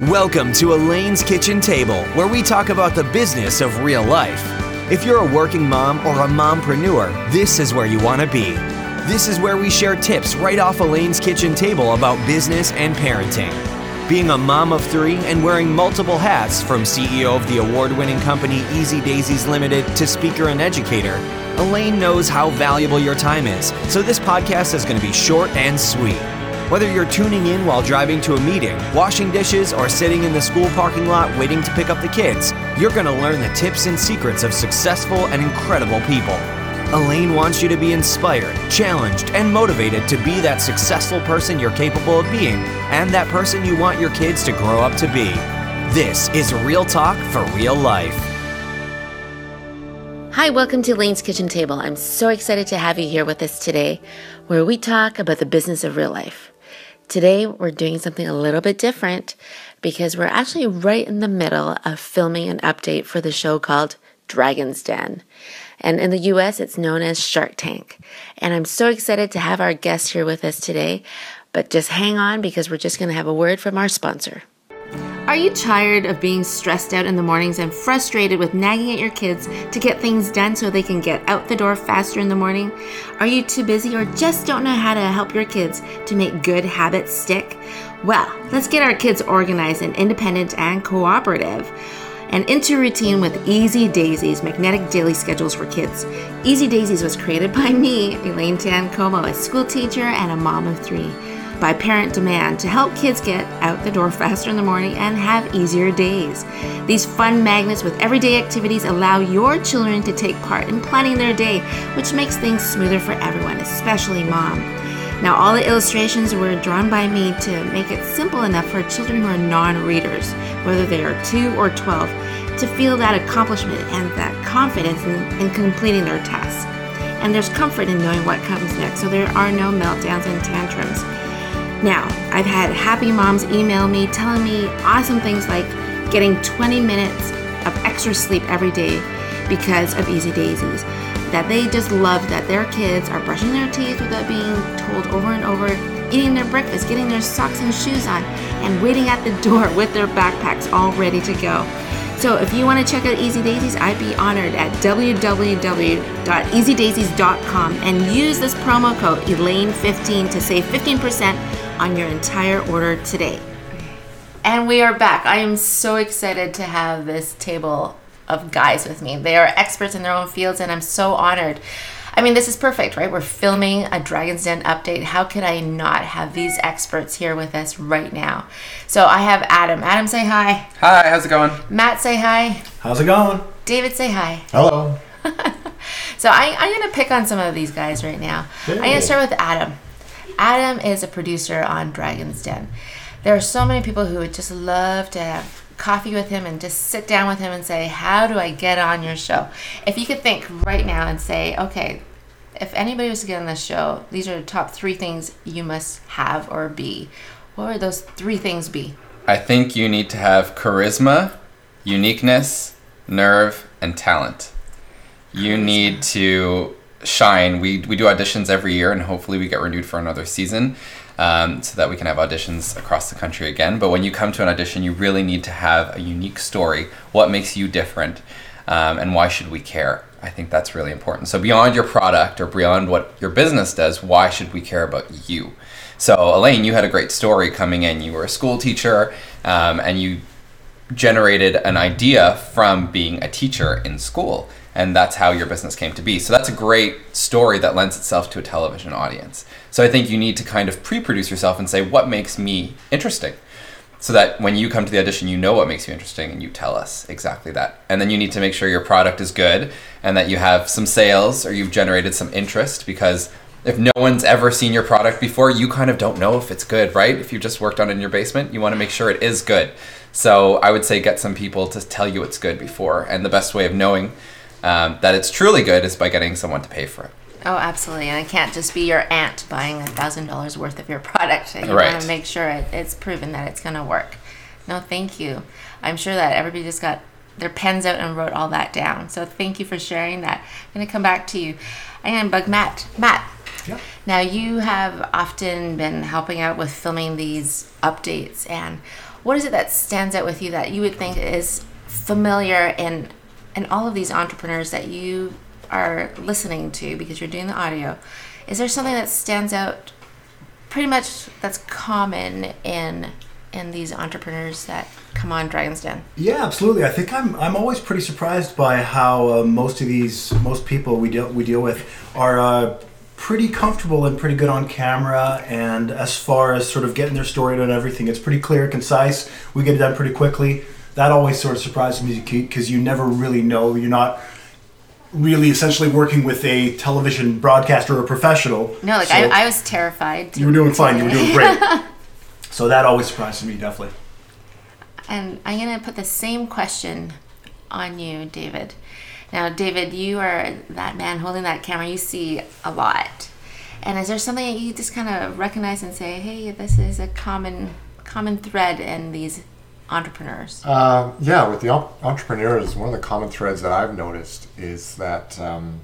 Welcome to Elaine's Kitchen Table, where we talk about the business of real life. If you're a working mom or a mompreneur, this is where you want to be. This is where we share tips right off Elaine's Kitchen Table about business and parenting. Being a mom of three and wearing multiple hats, from CEO of the award winning company Easy Daisies Limited to speaker and educator, Elaine knows how valuable your time is, so this podcast is going to be short and sweet. Whether you're tuning in while driving to a meeting, washing dishes, or sitting in the school parking lot waiting to pick up the kids, you're going to learn the tips and secrets of successful and incredible people. Elaine wants you to be inspired, challenged, and motivated to be that successful person you're capable of being and that person you want your kids to grow up to be. This is Real Talk for Real Life. Hi, welcome to Elaine's Kitchen Table. I'm so excited to have you here with us today, where we talk about the business of real life. Today, we're doing something a little bit different because we're actually right in the middle of filming an update for the show called Dragon's Den. And in the US, it's known as Shark Tank. And I'm so excited to have our guest here with us today. But just hang on because we're just going to have a word from our sponsor. Are you tired of being stressed out in the mornings and frustrated with nagging at your kids to get things done so they can get out the door faster in the morning? Are you too busy or just don't know how to help your kids to make good habits stick? Well, let's get our kids organized and independent and cooperative and into routine with Easy Daisies magnetic daily schedules for kids. Easy Daisies was created by me, Elaine Tan Comeau, a school teacher and a mom of three by parent demand to help kids get out the door faster in the morning and have easier days. These fun magnets with everyday activities allow your children to take part in planning their day, which makes things smoother for everyone, especially mom. Now, all the illustrations were drawn by me to make it simple enough for children who are non readers, whether they are 2 or 12, to feel that accomplishment and that confidence in, in completing their tasks. And there's comfort in knowing what comes next, so there are no meltdowns and tantrums. Now, I've had happy moms email me telling me awesome things like getting 20 minutes of extra sleep every day because of Easy Daisies. That they just love that their kids are brushing their teeth without being told over and over, eating their breakfast, getting their socks and shoes on, and waiting at the door with their backpacks all ready to go. So if you want to check out Easy Daisies, I'd be honored at www.easydaisies.com and use this promo code Elaine15 to save 15% on your entire order today. And we are back. I am so excited to have this table of guys with me. They are experts in their own fields, and I'm so honored. I mean, this is perfect, right? We're filming a Dragon's Den update. How could I not have these experts here with us right now? So I have Adam. Adam, say hi. Hi, how's it going? Matt, say hi. How's it going? David, say hi. Hello. so I, I'm going to pick on some of these guys right now. I'm going to start with Adam. Adam is a producer on Dragon's Den. There are so many people who would just love to have coffee with him and just sit down with him and say, How do I get on your show? If you could think right now and say, Okay, if anybody was to get on this show, these are the top three things you must have or be. What would those three things be? I think you need to have charisma, uniqueness, nerve, and talent. You need to shine. We we do auditions every year, and hopefully we get renewed for another season, um, so that we can have auditions across the country again. But when you come to an audition, you really need to have a unique story. What makes you different, um, and why should we care? I think that's really important. So beyond your product or beyond what your business does, why should we care about you? So Elaine, you had a great story coming in. You were a school teacher, um, and you generated an idea from being a teacher in school and that's how your business came to be. So that's a great story that lends itself to a television audience. So I think you need to kind of pre-produce yourself and say what makes me interesting. So that when you come to the audition, you know what makes you interesting and you tell us exactly that. And then you need to make sure your product is good and that you have some sales or you've generated some interest because if no one's ever seen your product before, you kind of don't know if it's good, right? If you just worked on it in your basement, you want to make sure it is good. So I would say get some people to tell you it's good before. And the best way of knowing um, that it's truly good is by getting someone to pay for it. Oh, absolutely. And it can't just be your aunt buying a thousand dollars worth of your product. You right. want to make sure it, it's proven that it's going to work. No, thank you. I'm sure that everybody just got their pens out and wrote all that down. So thank you for sharing that. I'm going to come back to you. I'm going to bug Matt. Matt. Yeah. Now you have often been helping out with filming these updates and what is it that stands out with you that you would think is familiar in in all of these entrepreneurs that you are listening to because you're doing the audio? Is there something that stands out pretty much that's common in in these entrepreneurs that come on Dragon's Den? Yeah, absolutely. I think I'm I'm always pretty surprised by how uh, most of these most people we deal we deal with are uh, pretty comfortable and pretty good on camera. And as far as sort of getting their story and everything, it's pretty clear, concise. We get it done pretty quickly. That always sort of surprises me because you never really know. You're not really essentially working with a television broadcaster or professional. No, like So- I, I was terrified. you were doing fine. You were doing great. so that always surprises me, definitely. And I'm going to put the same question on you, David. Now, David, you are that man holding that camera. You see a lot. And is there something that you just kind of recognize and say, "Hey, this is a common common thread in these entrepreneurs"? Uh, yeah, with the op- entrepreneurs, one of the common threads that I've noticed is that um,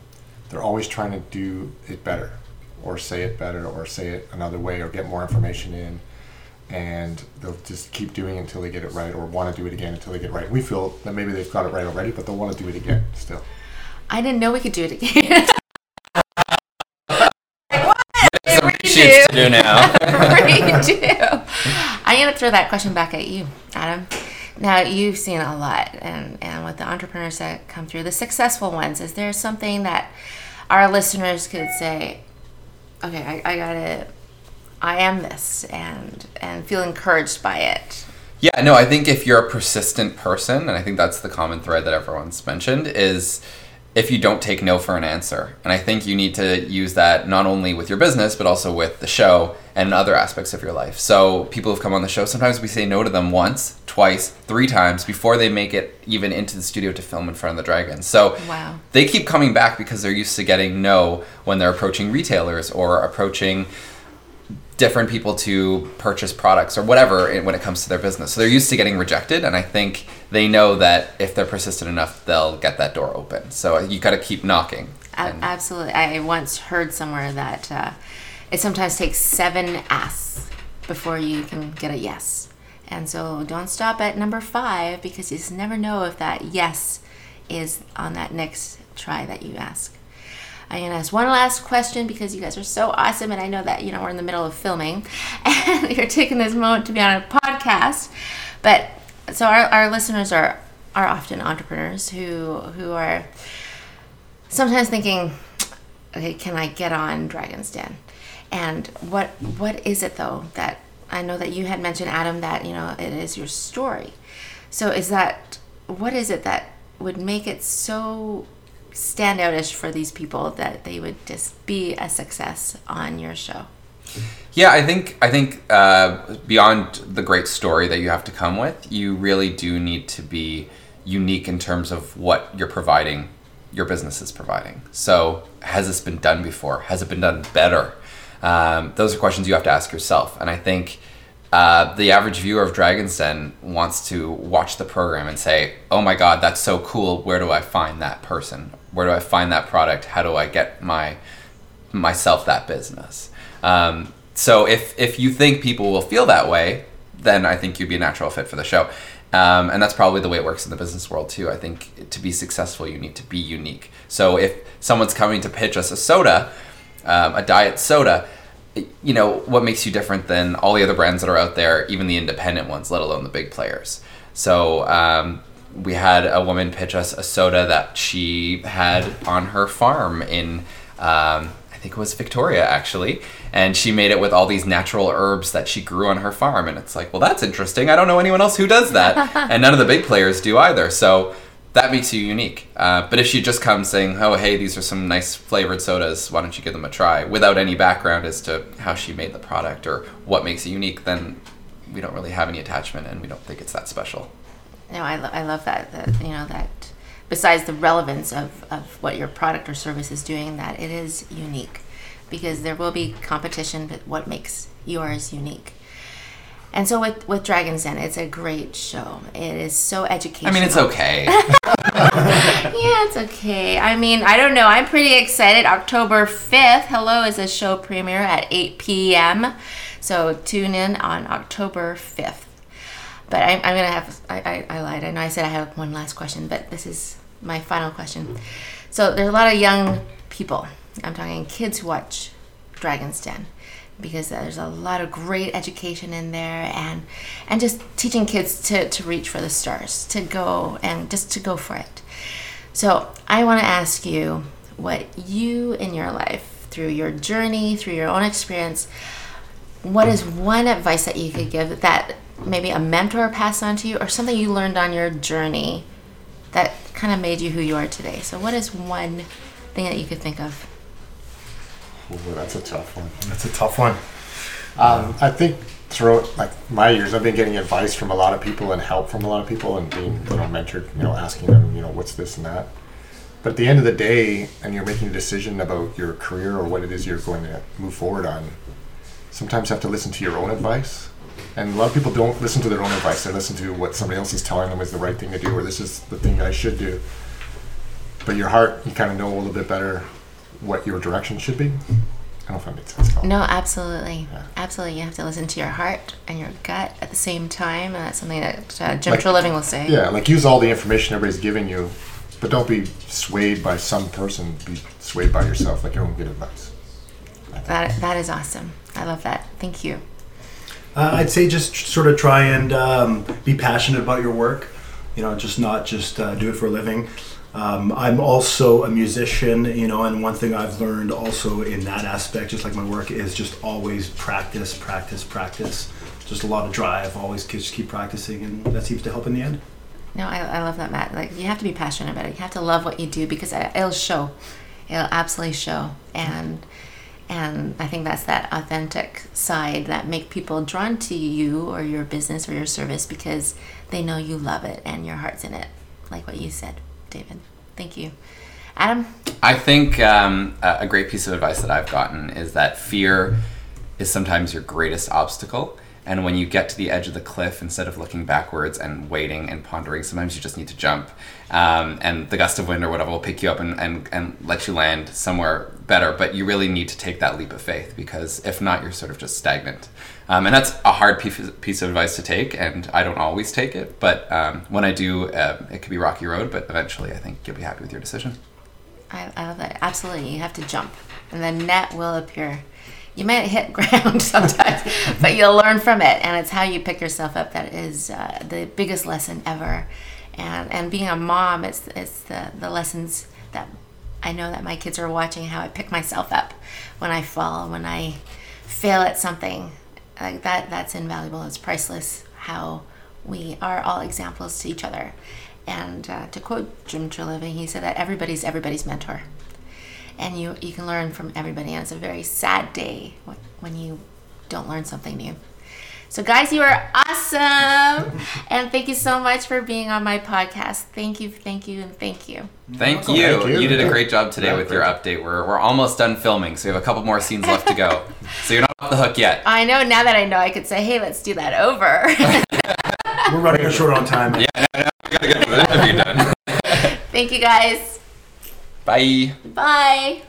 they're always trying to do it better, or say it better, or say it another way, or get more information in, and they'll just keep doing it until they get it right, or want to do it again until they get it right. We feel that maybe they've got it right already, but they'll want to do it again still. I didn't know we could do it again. Some reshoots to do now. redo. I'm gonna throw that question back at you, Adam. Now you've seen a lot, and and with the entrepreneurs that come through, the successful ones, is there something that our listeners could say? Okay, I, I gotta, I am this, and and feel encouraged by it. Yeah, no, I think if you're a persistent person, and I think that's the common thread that everyone's mentioned, is if you don't take no for an answer. And I think you need to use that not only with your business, but also with the show and other aspects of your life. So people have come on the show, sometimes we say no to them once, twice, three times before they make it even into the studio to film in front of the dragon. So Wow. they keep coming back because they're used to getting no when they're approaching retailers or approaching different people to purchase products or whatever when it comes to their business. So they're used to getting rejected, and I think they know that if they're persistent enough, they'll get that door open. So you got to keep knocking. And- absolutely. I once heard somewhere that uh, it sometimes takes seven asks before you can get a yes. And so don't stop at number five because you just never know if that yes is on that next try that you ask. I'm gonna ask one last question because you guys are so awesome, and I know that you know we're in the middle of filming, and you're taking this moment to be on a podcast. But so our, our listeners are are often entrepreneurs who who are sometimes thinking, okay, can I get on Dragon's Den? And what what is it though that I know that you had mentioned Adam that you know it is your story. So is that what is it that would make it so stand outish for these people that they would just be a success on your show? Yeah, I think I think uh, beyond the great story that you have to come with, you really do need to be unique in terms of what you're providing, your business is providing. So, has this been done before? Has it been done better? Um, those are questions you have to ask yourself. And I think uh, the average viewer of Dragon's Den wants to watch the program and say, "Oh my God, that's so cool! Where do I find that person? Where do I find that product? How do I get my myself that business?" Um, so if if you think people will feel that way, then I think you'd be a natural fit for the show. Um, and that's probably the way it works in the business world too. I think to be successful, you need to be unique. So if someone's coming to pitch us a soda, um, a diet soda, you know what makes you different than all the other brands that are out there, even the independent ones, let alone the big players. So um, we had a woman pitch us a soda that she had on her farm in. Um, I think it was Victoria actually, and she made it with all these natural herbs that she grew on her farm. And it's like, well, that's interesting. I don't know anyone else who does that, and none of the big players do either. So that makes you unique. Uh, but if she just comes saying, "Oh, hey, these are some nice flavored sodas. Why don't you give them a try?" without any background as to how she made the product or what makes it unique, then we don't really have any attachment, and we don't think it's that special. No, I, lo- I love that, that, you know, that besides the relevance of, of what your product or service is doing, that it is unique because there will be competition, but what makes yours unique? And so with, with Dragon's Den, it's a great show. It is so educational. I mean, it's okay. Yeah, it's okay. I mean, I don't know. I'm pretty excited. October 5th, Hello is a show premiere at 8 p.m. So tune in on October 5th. But I, I'm gonna have. I, I, I lied. I know I said I have one last question, but this is my final question. So there's a lot of young people. I'm talking kids who watch Dragon's Den because there's a lot of great education in there and and just teaching kids to, to reach for the stars to go and just to go for it so i want to ask you what you in your life through your journey through your own experience what is one advice that you could give that maybe a mentor passed on to you or something you learned on your journey that kind of made you who you are today so what is one thing that you could think of Ooh, that's a tough one. That's a tough one. Um, I think throughout like my years, I've been getting advice from a lot of people and help from a lot of people, and being you know mentored, you know, asking them, you know, what's this and that. But at the end of the day, and you're making a decision about your career or what it is you're going to move forward on, sometimes you have to listen to your own advice. And a lot of people don't listen to their own advice. They listen to what somebody else is telling them is the right thing to do, or this is the thing I should do. But your heart, you kind of know a little bit better what your direction should be. I don't know if that makes sense. No, absolutely. Yeah. Absolutely. You have to listen to your heart and your gut at the same time. And that's something that uh, Jim Like- Treliving will say. Yeah, like use all the information everybody's giving you, but don't be swayed by some person. Be swayed by yourself, like your own good advice. That, that is awesome. I love that. Thank you. Uh, I'd say just sort of try and um, be passionate about your work. You know, just not just uh, do it for a living. Um, I'm also a musician, you know, and one thing I've learned also in that aspect, just like my work, is just always practice, practice, practice. Just a lot of drive. Always just keep practicing, and that seems to help in the end. No, I, I love that, Matt. Like, you have to be passionate about it. You have to love what you do because it- it'll show. It'll absolutely show. And and I think that's that authentic side that make people drawn to you or your business or your service because they know you love it and your heart's in it, like what you said, David. Thank you, Adam. I think um, a great piece of advice that I've gotten is that fear is sometimes your greatest obstacle. And when you get to the edge of the cliff, instead of looking backwards and waiting and pondering, sometimes you just need to jump. Um, and the gust of wind or whatever will pick you up and, and, and let you land somewhere better. But you really need to take that leap of faith because if not, you're sort of just stagnant. Um, and that's a hard piece, of advice to take, and I don't always take it. But um, when I do, uh, it could be rocky road, but eventually I think you'll be happy with your decision. I, I love that. Absolutely. You have to jump, and the net will appear. You might hit ground sometimes, but you'll learn from it, and it's how you pick yourself up that is uh, the biggest lesson ever. And and being a mom, it's it's the the lessons that I know that my kids are watching how I pick myself up when I fall, when I fail at something. Like that that's invaluable. It's priceless how we are all examples to each other. And uh, to quote Jim Treliving, he said that everybody's everybody's mentor. And you, you can learn from everybody. And it's a very sad day when you don't learn something new. So, guys, you are awesome. and thank you so much for being on my podcast. Thank you, thank you, and thank you. Thank you. Thank you. you. did a great job today Yeah, with great your update. We're, we're almost done filming, so we have a couple more scenes left to go. so you're not off the hook yet. I know now that I know, I could say, hey, let's do that over. We're running short on time. We gotta get the interview done. thank you, guys. Bye. Bye.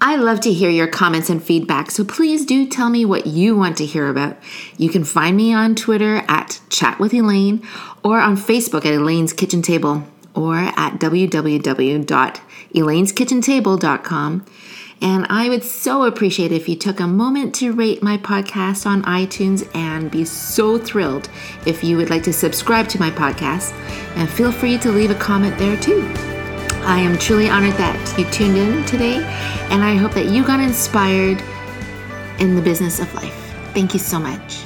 I love to hear your comments and feedback, so please do tell me what you want to hear about. You can find me on Twitter at Chat with Elaine or on Facebook at Elaine's Kitchen Table or at www.elaine'skitchentable.com. And I would so appreciate it if you took a moment to rate my podcast on iTunes and be so thrilled if you would like to subscribe to my podcast. And feel free to leave a comment there too. I am truly honored that you tuned in today, and I hope that you got inspired in the business of life. Thank you so much.